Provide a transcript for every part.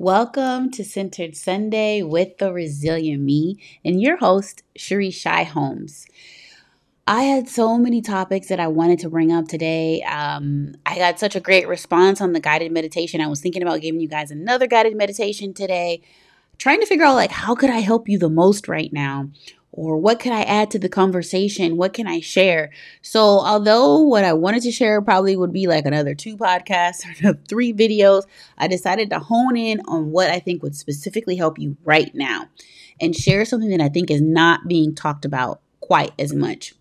Welcome to Centered Sunday with the Resilient Me and your host, Cherie Shy Holmes. I had so many topics that I wanted to bring up today. Um, I got such a great response on the guided meditation. I was thinking about giving you guys another guided meditation today, trying to figure out like how could I help you the most right now? Or what can I add to the conversation? What can I share? So, although what I wanted to share probably would be like another two podcasts or three videos, I decided to hone in on what I think would specifically help you right now and share something that I think is not being talked about quite as much.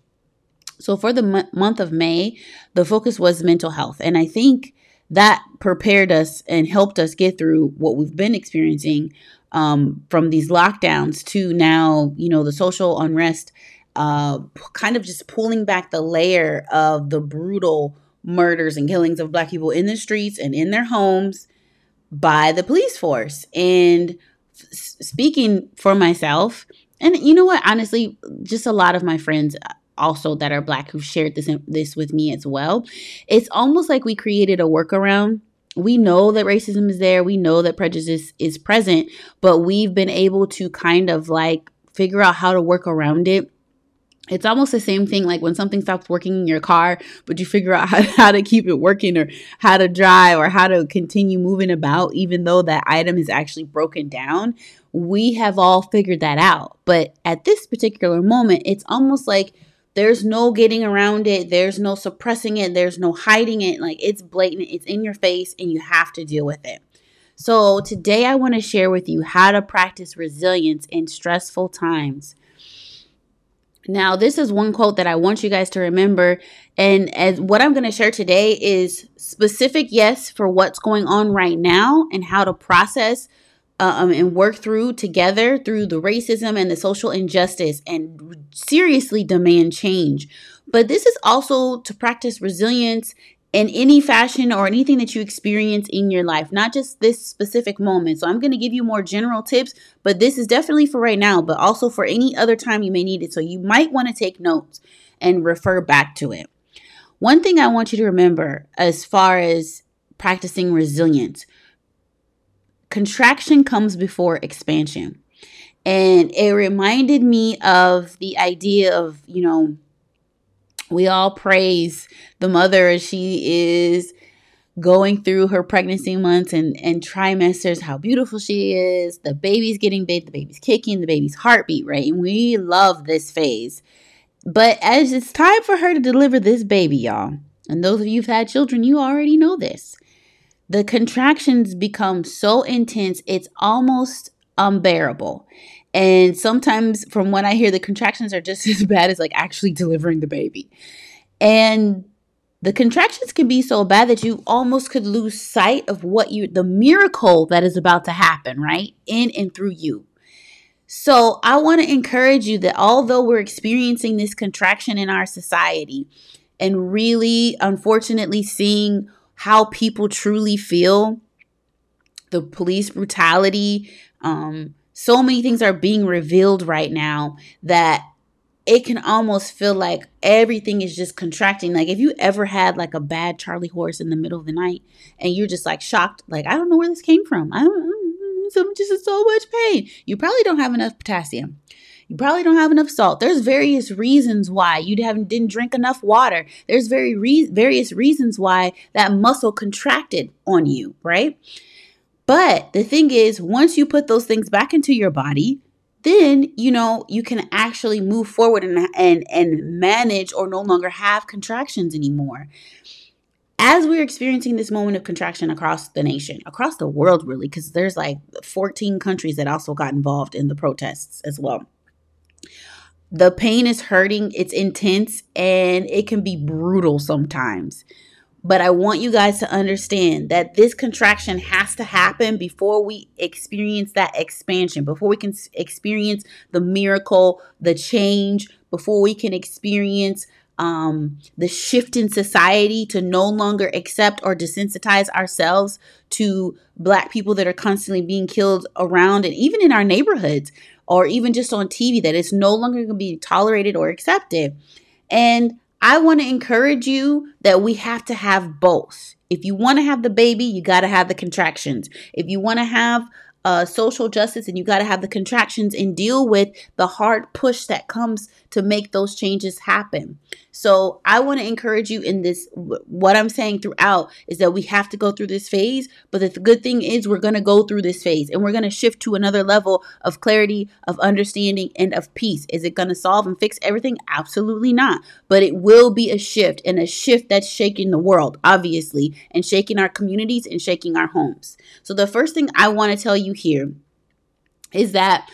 So, for the m- month of May, the focus was mental health. And I think that prepared us and helped us get through what we've been experiencing um, from these lockdowns to now, you know, the social unrest, uh, kind of just pulling back the layer of the brutal murders and killings of Black people in the streets and in their homes by the police force. And f- speaking for myself, and you know what, honestly, just a lot of my friends also that are black who've shared this this with me as well. It's almost like we created a workaround we know that racism is there. We know that prejudice is present, but we've been able to kind of like figure out how to work around it. It's almost the same thing like when something stops working in your car, but you figure out how, how to keep it working or how to drive or how to continue moving about, even though that item is actually broken down. We have all figured that out. But at this particular moment, it's almost like there's no getting around it. There's no suppressing it. There's no hiding it. Like it's blatant, it's in your face, and you have to deal with it. So, today I want to share with you how to practice resilience in stressful times. Now, this is one quote that I want you guys to remember. And as what I'm going to share today is specific, yes, for what's going on right now and how to process um, and work through together through the racism and the social injustice and seriously demand change. But this is also to practice resilience in any fashion or anything that you experience in your life, not just this specific moment. So I'm going to give you more general tips, but this is definitely for right now, but also for any other time you may need it. So you might want to take notes and refer back to it. One thing I want you to remember as far as practicing resilience contraction comes before expansion. And it reminded me of the idea of, you know, we all praise the mother as she is going through her pregnancy months and, and trimesters, how beautiful she is. The baby's getting big, the baby's kicking, the baby's heartbeat rate. And we love this phase. But as it's time for her to deliver this baby, y'all, and those of you who've had children, you already know this the contractions become so intense, it's almost unbearable. And sometimes, from what I hear, the contractions are just as bad as like actually delivering the baby. And the contractions can be so bad that you almost could lose sight of what you, the miracle that is about to happen, right? In and through you. So I want to encourage you that although we're experiencing this contraction in our society and really, unfortunately, seeing how people truly feel, the police brutality, um, so many things are being revealed right now that it can almost feel like everything is just contracting. Like if you ever had like a bad Charlie horse in the middle of the night and you're just like shocked, like I don't know where this came from. I'm just in so much pain. You probably don't have enough potassium. You probably don't have enough salt. There's various reasons why you haven't didn't drink enough water. There's very re- various reasons why that muscle contracted on you, right? But the thing is, once you put those things back into your body, then you know you can actually move forward and and and manage or no longer have contractions anymore as we're experiencing this moment of contraction across the nation, across the world, really, because there's like 14 countries that also got involved in the protests as well. The pain is hurting, it's intense, and it can be brutal sometimes. But I want you guys to understand that this contraction has to happen before we experience that expansion, before we can experience the miracle, the change, before we can experience um, the shift in society to no longer accept or desensitize ourselves to Black people that are constantly being killed around and even in our neighborhoods or even just on TV that it's no longer going to be tolerated or accepted. And I want to encourage you that we have to have both. If you want to have the baby, you got to have the contractions. If you want to have uh, social justice and you got to have the contractions and deal with the hard push that comes to make those changes happen. So I want to encourage you in this. What I'm saying throughout is that we have to go through this phase, but the good thing is we're going to go through this phase and we're going to shift to another level of clarity, of understanding, and of peace. Is it going to solve and fix everything? Absolutely not. But it will be a shift and a shift that's shaking the world, obviously, and shaking our communities and shaking our homes. So the first thing I want to tell you here is that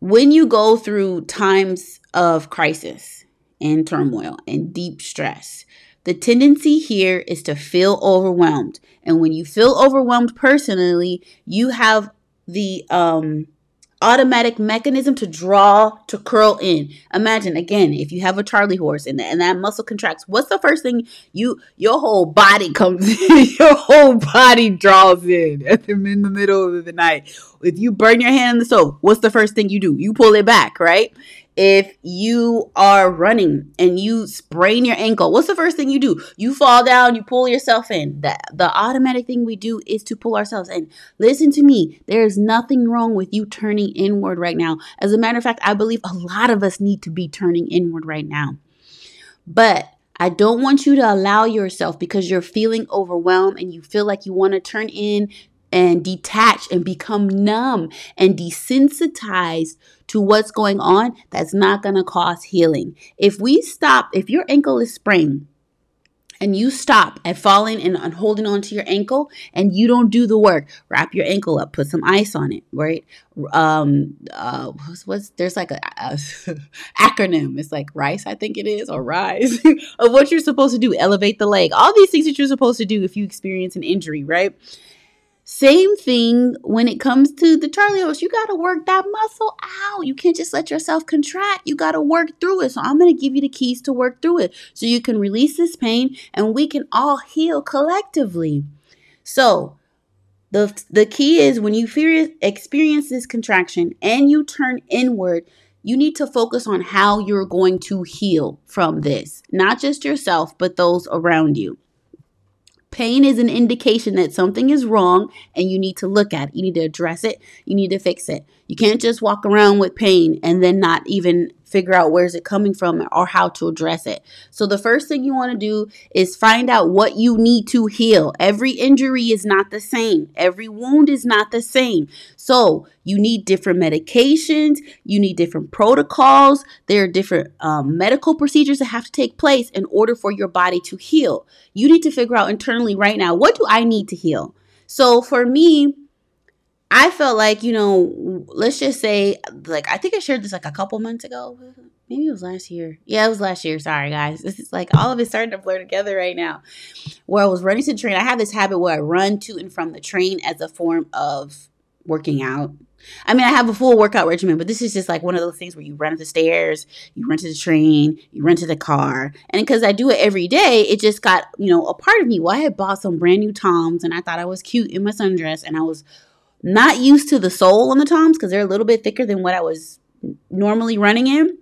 when you go through times of crisis and turmoil and deep stress, the tendency here is to feel overwhelmed. And when you feel overwhelmed personally, you have the um automatic mechanism to draw to curl in. Imagine again, if you have a Charlie horse in and, and that muscle contracts, what's the first thing you your whole body comes in, your whole body draws in in the middle of the night. If you burn your hand in the stove, what's the first thing you do? You pull it back, right? If you are running and you sprain your ankle, what's the first thing you do? You fall down, you pull yourself in. The, the automatic thing we do is to pull ourselves in. Listen to me. There is nothing wrong with you turning inward right now. As a matter of fact, I believe a lot of us need to be turning inward right now. But I don't want you to allow yourself because you're feeling overwhelmed and you feel like you want to turn in and detach and become numb and desensitized to what's going on, that's not going to cause healing. If we stop, if your ankle is sprained, and you stop at falling and, and holding on to your ankle and you don't do the work wrap your ankle up put some ice on it right? Um uh what's, what's there's like a, a acronym. It's like rice i think it is or rise of what you're supposed to do. Elevate the leg. All these things that you're supposed to do if you experience an injury right same thing when it comes to the Charlie horse. You got to work that muscle out. You can't just let yourself contract. You got to work through it. So I'm going to give you the keys to work through it so you can release this pain and we can all heal collectively. So the the key is when you fear, experience this contraction and you turn inward, you need to focus on how you're going to heal from this, not just yourself, but those around you. Pain is an indication that something is wrong and you need to look at it. You need to address it. You need to fix it. You can't just walk around with pain and then not even figure out where's it coming from or how to address it. So the first thing you want to do is find out what you need to heal. Every injury is not the same. Every wound is not the same. So you need different medications, you need different protocols. There are different um, medical procedures that have to take place in order for your body to heal. You need to figure out internally right now, what do I need to heal? So for me, I felt like, you know, let's just say, like, I think I shared this like a couple months ago. Maybe it was last year. Yeah, it was last year. Sorry, guys. This is like all of it starting to blur together right now. Where I was running to the train, I have this habit where I run to and from the train as a form of working out. I mean, I have a full workout regimen, but this is just like one of those things where you run up the stairs, you run to the train, you run to the car. And because I do it every day, it just got, you know, a part of me. Well, I had bought some brand new Toms and I thought I was cute in my sundress and I was not used to the sole on the Toms because they're a little bit thicker than what I was normally running in.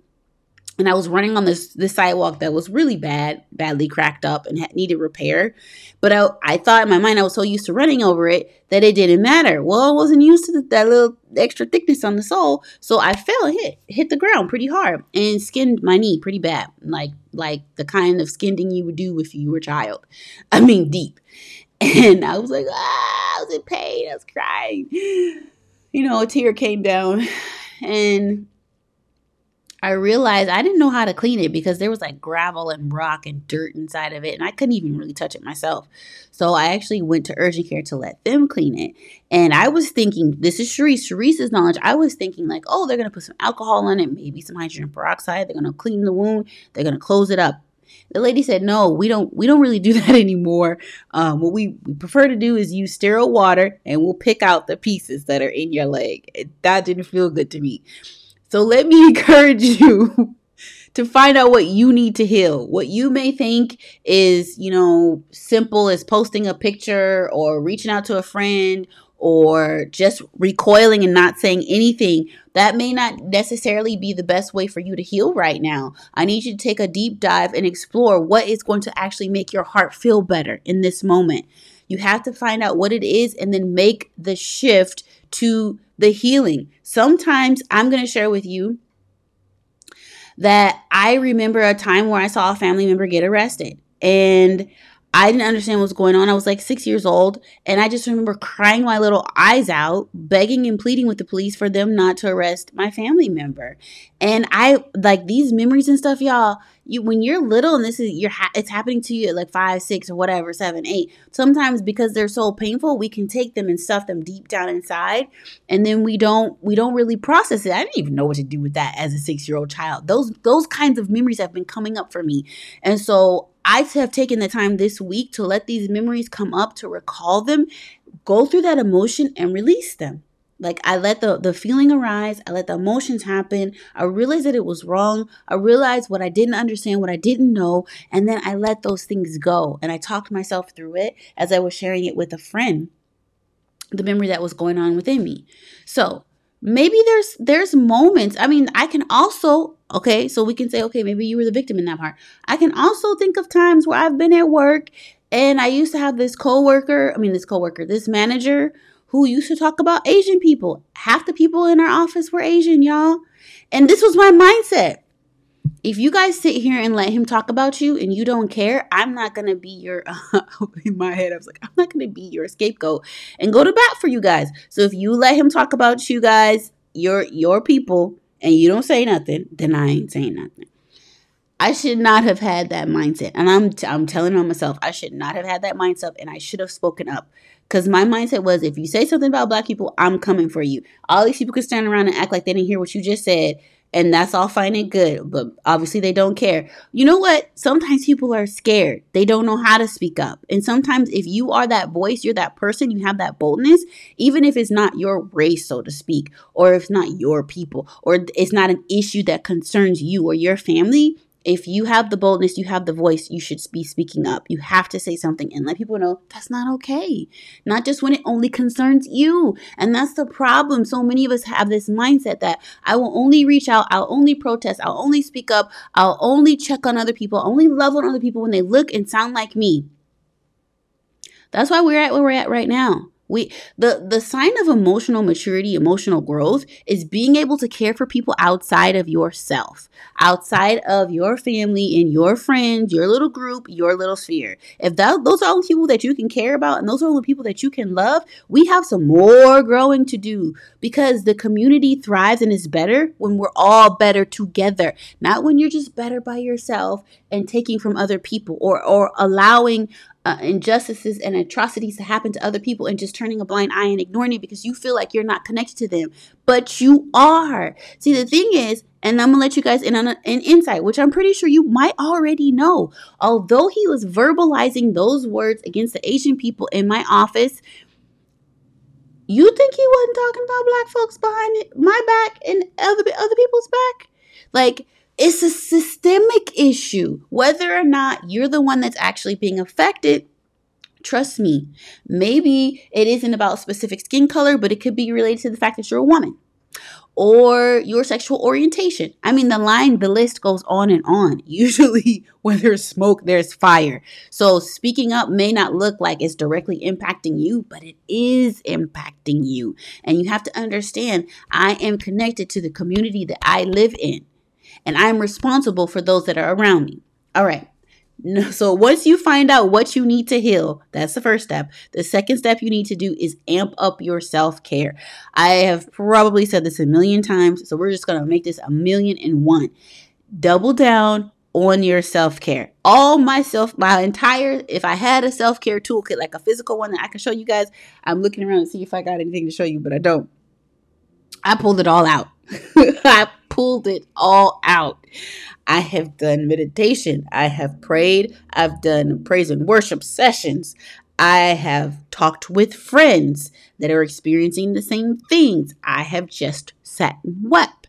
And I was running on this this sidewalk that was really bad, badly cracked up and had, needed repair. But I, I thought in my mind I was so used to running over it that it didn't matter. Well, I wasn't used to the, that little extra thickness on the sole, so I fell and hit hit the ground pretty hard and skinned my knee pretty bad, like like the kind of skinning you would do if you were a child. I mean, deep. And I was like, ah, I was in pain. I was crying. You know, a tear came down. And I realized I didn't know how to clean it because there was like gravel and rock and dirt inside of it, and I couldn't even really touch it myself. So I actually went to urgent care to let them clean it. And I was thinking, this is Sharice, Sharice's knowledge. I was thinking, like, oh, they're gonna put some alcohol on it, maybe some hydrogen peroxide. They're gonna clean the wound. They're gonna close it up. The lady said, "No, we don't. We don't really do that anymore. Um, what we, we prefer to do is use sterile water, and we'll pick out the pieces that are in your leg." That didn't feel good to me. So let me encourage you to find out what you need to heal. What you may think is, you know, simple as posting a picture or reaching out to a friend or just recoiling and not saying anything, that may not necessarily be the best way for you to heal right now. I need you to take a deep dive and explore what is going to actually make your heart feel better in this moment. You have to find out what it is and then make the shift to the healing. Sometimes I'm going to share with you that I remember a time where I saw a family member get arrested. And I didn't understand what was going on. I was like six years old, and I just remember crying my little eyes out, begging and pleading with the police for them not to arrest my family member. And I like these memories and stuff, y'all. You when you're little and this is you're ha- it's happening to you at like five, six, or whatever, seven, eight. Sometimes because they're so painful, we can take them and stuff them deep down inside, and then we don't we don't really process it. I didn't even know what to do with that as a six year old child. Those those kinds of memories have been coming up for me, and so I have taken the time this week to let these memories come up, to recall them, go through that emotion and release them. Like I let the the feeling arise, I let the emotions happen. I realized that it was wrong. I realized what I didn't understand, what I didn't know, and then I let those things go. And I talked myself through it as I was sharing it with a friend. The memory that was going on within me. So, maybe there's there's moments i mean i can also okay so we can say okay maybe you were the victim in that part i can also think of times where i've been at work and i used to have this coworker i mean this coworker this manager who used to talk about asian people half the people in our office were asian y'all and this was my mindset if you guys sit here and let him talk about you and you don't care, I'm not gonna be your. In my head, I was like, I'm not gonna be your scapegoat and go to bat for you guys. So if you let him talk about you guys, your your people, and you don't say nothing, then I ain't saying nothing. I should not have had that mindset, and I'm t- I'm telling on myself, I should not have had that mindset, and I should have spoken up. Because my mindset was, if you say something about black people, I'm coming for you. All these people could stand around and act like they didn't hear what you just said and that's all fine and good, but obviously they don't care. You know what? Sometimes people are scared. They don't know how to speak up. And sometimes if you are that voice, you're that person, you have that boldness, even if it's not your race, so to speak, or if it's not your people, or it's not an issue that concerns you or your family, if you have the boldness, you have the voice, you should be speaking up. You have to say something and let people know that's not okay. Not just when it only concerns you. And that's the problem. So many of us have this mindset that I will only reach out, I'll only protest, I'll only speak up, I'll only check on other people, only love on other people when they look and sound like me. That's why we're at where we're at right now. We the the sign of emotional maturity, emotional growth is being able to care for people outside of yourself, outside of your family and your friends, your little group, your little sphere. If that those are all the people that you can care about and those are all the people that you can love, we have some more growing to do because the community thrives and is better when we're all better together, not when you're just better by yourself and taking from other people or or allowing uh, injustices and atrocities to happen to other people and just turning a blind eye and ignoring it because you feel like you're not connected to them, but you are. See, the thing is, and I'm gonna let you guys in on a, an insight, which I'm pretty sure you might already know. Although he was verbalizing those words against the Asian people in my office, you think he wasn't talking about black folks behind my back and other other people's back? Like it's a systemic issue. Whether or not you're the one that's actually being affected, trust me, maybe it isn't about specific skin color, but it could be related to the fact that you're a woman or your sexual orientation. I mean, the line, the list goes on and on. Usually, when there's smoke, there's fire. So, speaking up may not look like it's directly impacting you, but it is impacting you. And you have to understand, I am connected to the community that I live in and I'm responsible for those that are around me. All right. So once you find out what you need to heal, that's the first step. The second step you need to do is amp up your self-care. I have probably said this a million times, so we're just going to make this a million and one. Double down on your self-care. All my self my entire if I had a self-care toolkit like a physical one that I can show you guys, I'm looking around to see if I got anything to show you, but I don't. I pulled it all out. Pulled it all out. I have done meditation. I have prayed. I've done praise and worship sessions. I have talked with friends that are experiencing the same things. I have just sat and wept.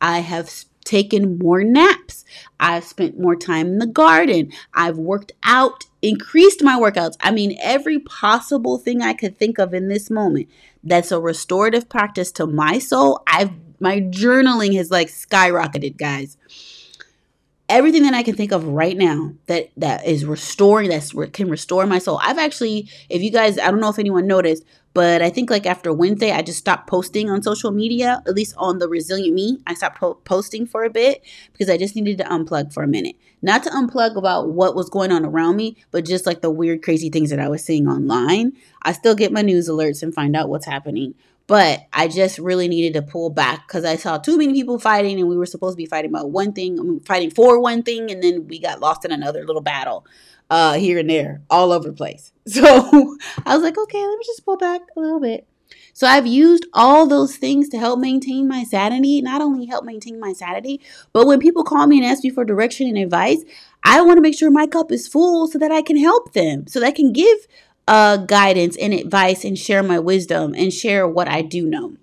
I have taken more naps. I've spent more time in the garden. I've worked out, increased my workouts. I mean, every possible thing I could think of in this moment that's a restorative practice to my soul. I've my journaling has like skyrocketed, guys everything that I can think of right now that that is restoring that's can restore my soul. I've actually, if you guys, I don't know if anyone noticed, but I think like after Wednesday, I just stopped posting on social media, at least on the Resilient Me. I stopped po- posting for a bit because I just needed to unplug for a minute. Not to unplug about what was going on around me, but just like the weird, crazy things that I was seeing online. I still get my news alerts and find out what's happening. But I just really needed to pull back because I saw too many people fighting, and we were supposed to be fighting about one thing, fighting for one thing, and then we got lost in another little battle uh, here and there, all over the place. So I was like, okay, let me just pull back a little bit. So I've used all those things to help maintain my sanity, not only help maintain my sanity, but when people call me and ask me for direction and advice, I want to make sure my cup is full so that I can help them, so that I can give uh, guidance and advice and share my wisdom and share what I do know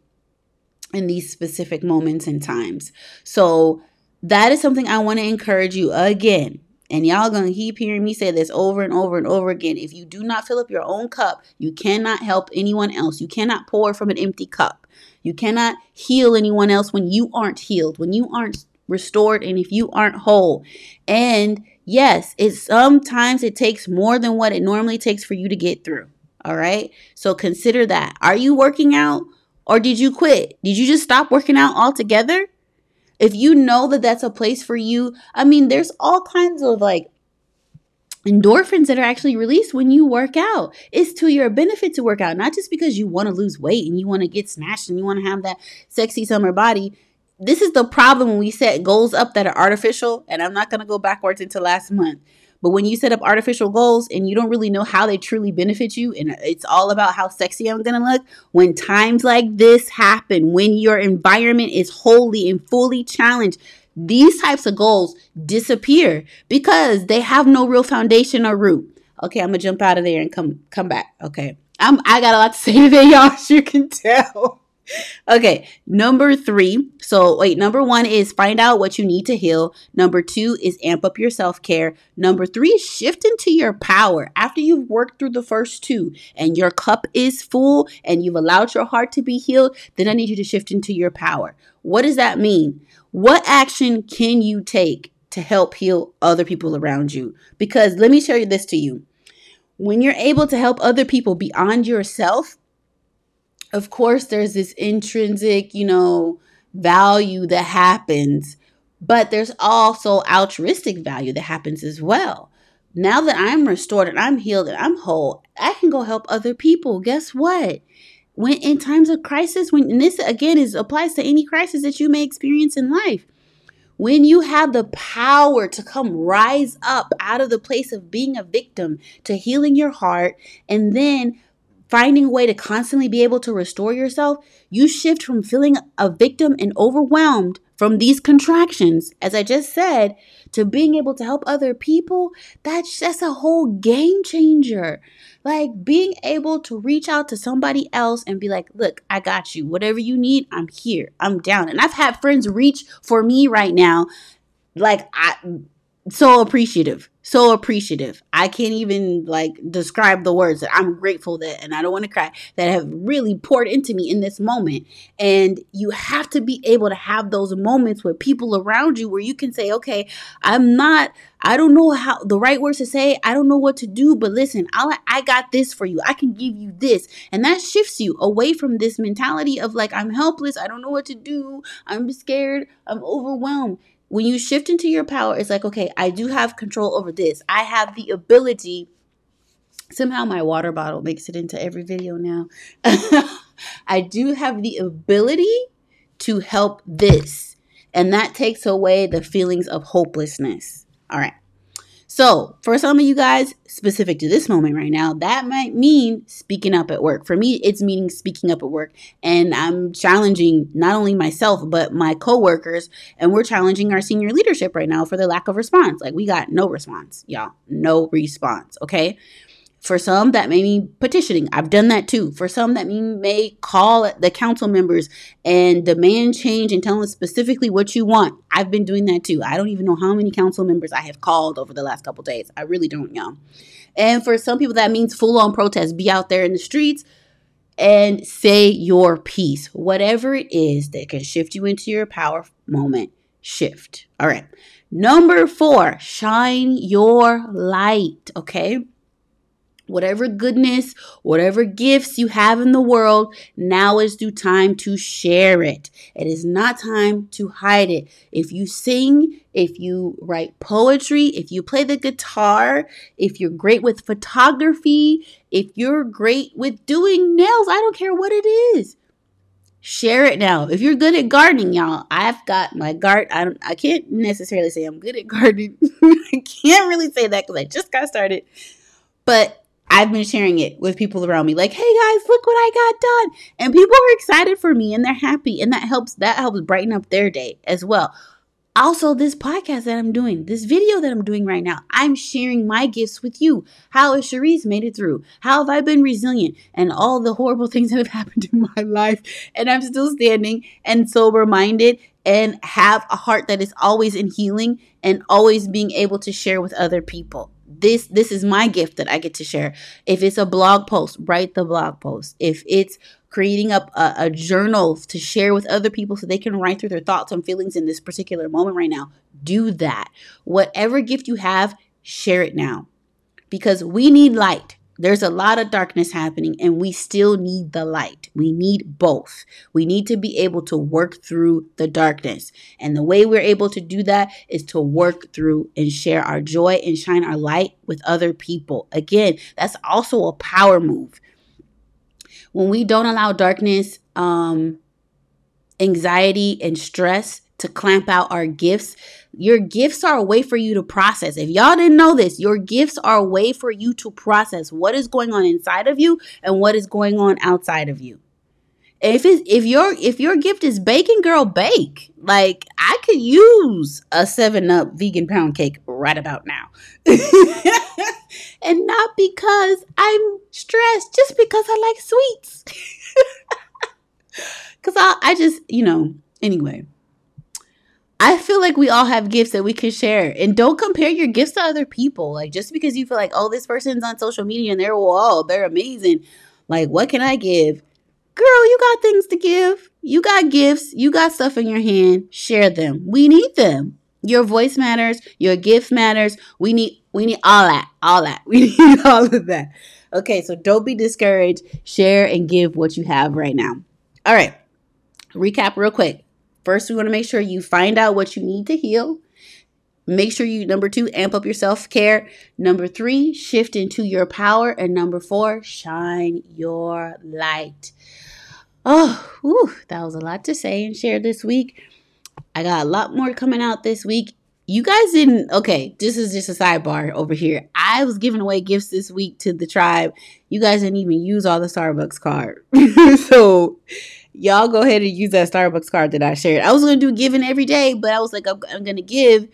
in these specific moments and times. So that is something I want to encourage you again. And y'all gonna keep hearing me say this over and over and over again. If you do not fill up your own cup, you cannot help anyone else. You cannot pour from an empty cup. You cannot heal anyone else when you aren't healed, when you aren't restored, and if you aren't whole. And Yes, it sometimes it takes more than what it normally takes for you to get through. All right? So consider that. Are you working out or did you quit? Did you just stop working out altogether? If you know that that's a place for you, I mean, there's all kinds of like endorphins that are actually released when you work out. It's to your benefit to work out, not just because you want to lose weight and you want to get smashed and you want to have that sexy summer body this is the problem when we set goals up that are artificial. And I'm not going to go backwards into last month. But when you set up artificial goals and you don't really know how they truly benefit you, and it's all about how sexy I'm gonna look, when times like this happen, when your environment is wholly and fully challenged, these types of goals disappear because they have no real foundation or root. Okay, I'm gonna jump out of there and come come back. Okay. I'm I got a lot to say today, y'all, as you can tell okay, number three. So, wait, number one is find out what you need to heal. Number two is amp up your self care. Number three is shift into your power. After you've worked through the first two and your cup is full and you've allowed your heart to be healed, then I need you to shift into your power. What does that mean? What action can you take to help heal other people around you? Because let me share this to you. When you're able to help other people beyond yourself, of course, there's this intrinsic, you know, value that happens, but there's also altruistic value that happens as well. Now that I'm restored and I'm healed and I'm whole, I can go help other people. Guess what? When in times of crisis, when this again is applies to any crisis that you may experience in life, when you have the power to come rise up out of the place of being a victim to healing your heart and then finding a way to constantly be able to restore yourself, you shift from feeling a victim and overwhelmed from these contractions, as I just said, to being able to help other people. That's just a whole game changer. Like being able to reach out to somebody else and be like, look, I got you. Whatever you need, I'm here. I'm down. And I've had friends reach for me right now. Like I so appreciative so appreciative. I can't even like describe the words that i'm grateful that and i don't want to cry that have really poured into me in this moment. And you have to be able to have those moments with people around you where you can say okay i'm not i don't know how the right words to say i don't know what to do but listen i i got this for you. I can give you this. And that shifts you away from this mentality of like i'm helpless i don't know what to do i'm scared i'm overwhelmed when you shift into your power, it's like, okay, I do have control over this. I have the ability. Somehow my water bottle makes it into every video now. I do have the ability to help this. And that takes away the feelings of hopelessness. All right. So, for some of you guys, specific to this moment right now, that might mean speaking up at work. For me, it's meaning speaking up at work. And I'm challenging not only myself, but my coworkers. And we're challenging our senior leadership right now for the lack of response. Like, we got no response, y'all. No response. Okay. For some, that may mean petitioning. I've done that too. For some, that mean may call the council members and demand change and tell them specifically what you want. I've been doing that too. I don't even know how many council members I have called over the last couple days. I really don't know. And for some people, that means full on protest. Be out there in the streets and say your piece. Whatever it is that can shift you into your power moment, shift. All right. Number four, shine your light. Okay whatever goodness, whatever gifts you have in the world, now is due time to share it. It is not time to hide it. If you sing, if you write poetry, if you play the guitar, if you're great with photography, if you're great with doing nails, I don't care what it is. Share it now. If you're good at gardening, y'all, I've got my garden. I don't. I can't necessarily say I'm good at gardening. I can't really say that because I just got started. But I've been sharing it with people around me, like, hey guys, look what I got done. And people are excited for me and they're happy. And that helps, that helps brighten up their day as well. Also, this podcast that I'm doing, this video that I'm doing right now, I'm sharing my gifts with you. How has Cherise made it through? How have I been resilient? And all the horrible things that have happened in my life. And I'm still standing and sober minded and have a heart that is always in healing and always being able to share with other people this this is my gift that I get to share. If it's a blog post, write the blog post. If it's creating up a, a, journal to share with other people so they can write through their thoughts and feelings in this particular moment right now, do that. Whatever gift you have, share it now. Because we need light. There's a lot of darkness happening, and we still need the light. We need both. We need to be able to work through the darkness. And the way we're able to do that is to work through and share our joy and shine our light with other people. Again, that's also a power move. When we don't allow darkness, um, anxiety, and stress to clamp out our gifts. Your gifts are a way for you to process. If y'all didn't know this, your gifts are a way for you to process what is going on inside of you and what is going on outside of you. If it, if your if your gift is baking, girl, bake. Like I could use a Seven Up vegan pound cake right about now, and not because I'm stressed, just because I like sweets. Because I I just you know anyway. I feel like we all have gifts that we can share. And don't compare your gifts to other people. Like just because you feel like, oh, this person's on social media and they're wall, they're amazing. Like, what can I give? Girl, you got things to give. You got gifts. You got stuff in your hand. Share them. We need them. Your voice matters. Your gift matters. We need we need all that. All that. We need all of that. Okay, so don't be discouraged. Share and give what you have right now. All right. Recap real quick. First, we want to make sure you find out what you need to heal. Make sure you, number two, amp up your self care. Number three, shift into your power. And number four, shine your light. Oh, whew, that was a lot to say and share this week. I got a lot more coming out this week. You guys didn't, okay, this is just a sidebar over here. I was giving away gifts this week to the tribe. You guys didn't even use all the Starbucks card. so, y'all go ahead and use that Starbucks card that I shared. I was to do giving every day, but I was like, I'm, I'm to give.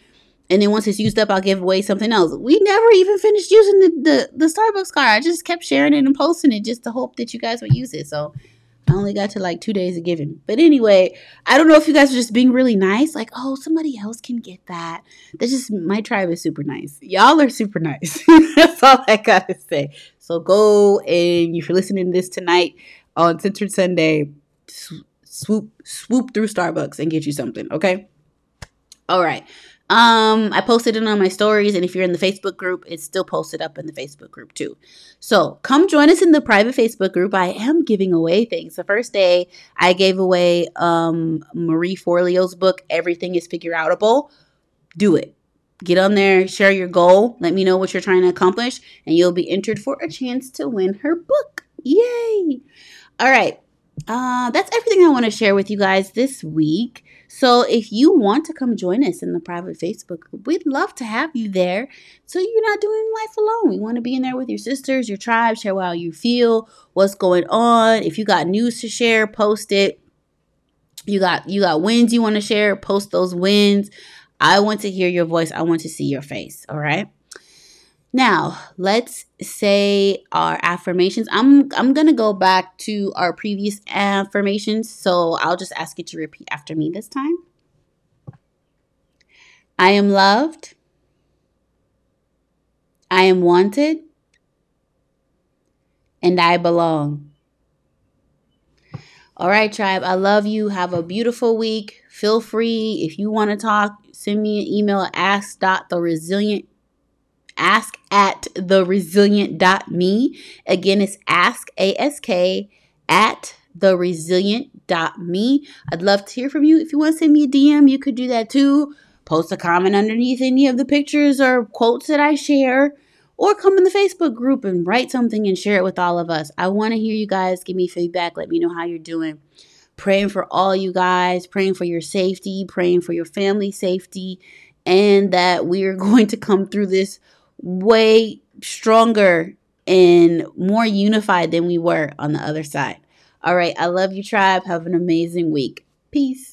And then once it's used up, I'll give away something else. We never even finished using the, the, the Starbucks card. I just kept sharing it and posting it just to hope that you guys would use it. So I only got to like two days of giving. But anyway, I don't know if you guys are just being really nice. Like, oh, somebody else can get that. That's just my tribe is super nice. Y'all are super nice. That's all I got to say. So go and if you're listening to this tonight on Centered Sunday, swoop swoop through Starbucks and get you something, okay? All right. Um, I posted it on my stories, and if you're in the Facebook group, it's still posted up in the Facebook group too. So come join us in the private Facebook group. I am giving away things. The first day I gave away um Marie Forleo's book, Everything is Figure Outable. Do it. Get on there, share your goal, let me know what you're trying to accomplish, and you'll be entered for a chance to win her book. Yay! All right uh, that's everything I want to share with you guys this week. So if you want to come join us in the private Facebook group, we'd love to have you there. So you're not doing life alone. We want to be in there with your sisters, your tribe, share how you feel, what's going on. If you got news to share, post it. You got you got wins you want to share, post those wins. I want to hear your voice. I want to see your face. All right. Now, let's say our affirmations. I'm I'm going to go back to our previous affirmations, so I'll just ask you to repeat after me this time. I am loved. I am wanted. And I belong. All right, tribe. I love you. Have a beautiful week. Feel free if you want to talk, send me an email at ask.theresilient ask at theresilient.me. Again, it's ask ask at theresilient.me. I'd love to hear from you. If you want to send me a DM, you could do that too. Post a comment underneath any of the pictures or quotes that I share or come in the Facebook group and write something and share it with all of us. I want to hear you guys give me feedback. Let me know how you're doing. Praying for all you guys, praying for your safety, praying for your family safety, and that we are going to come through this way stronger and more unified than we were on the other side. All right. I love you, tribe. Have an amazing week. Peace.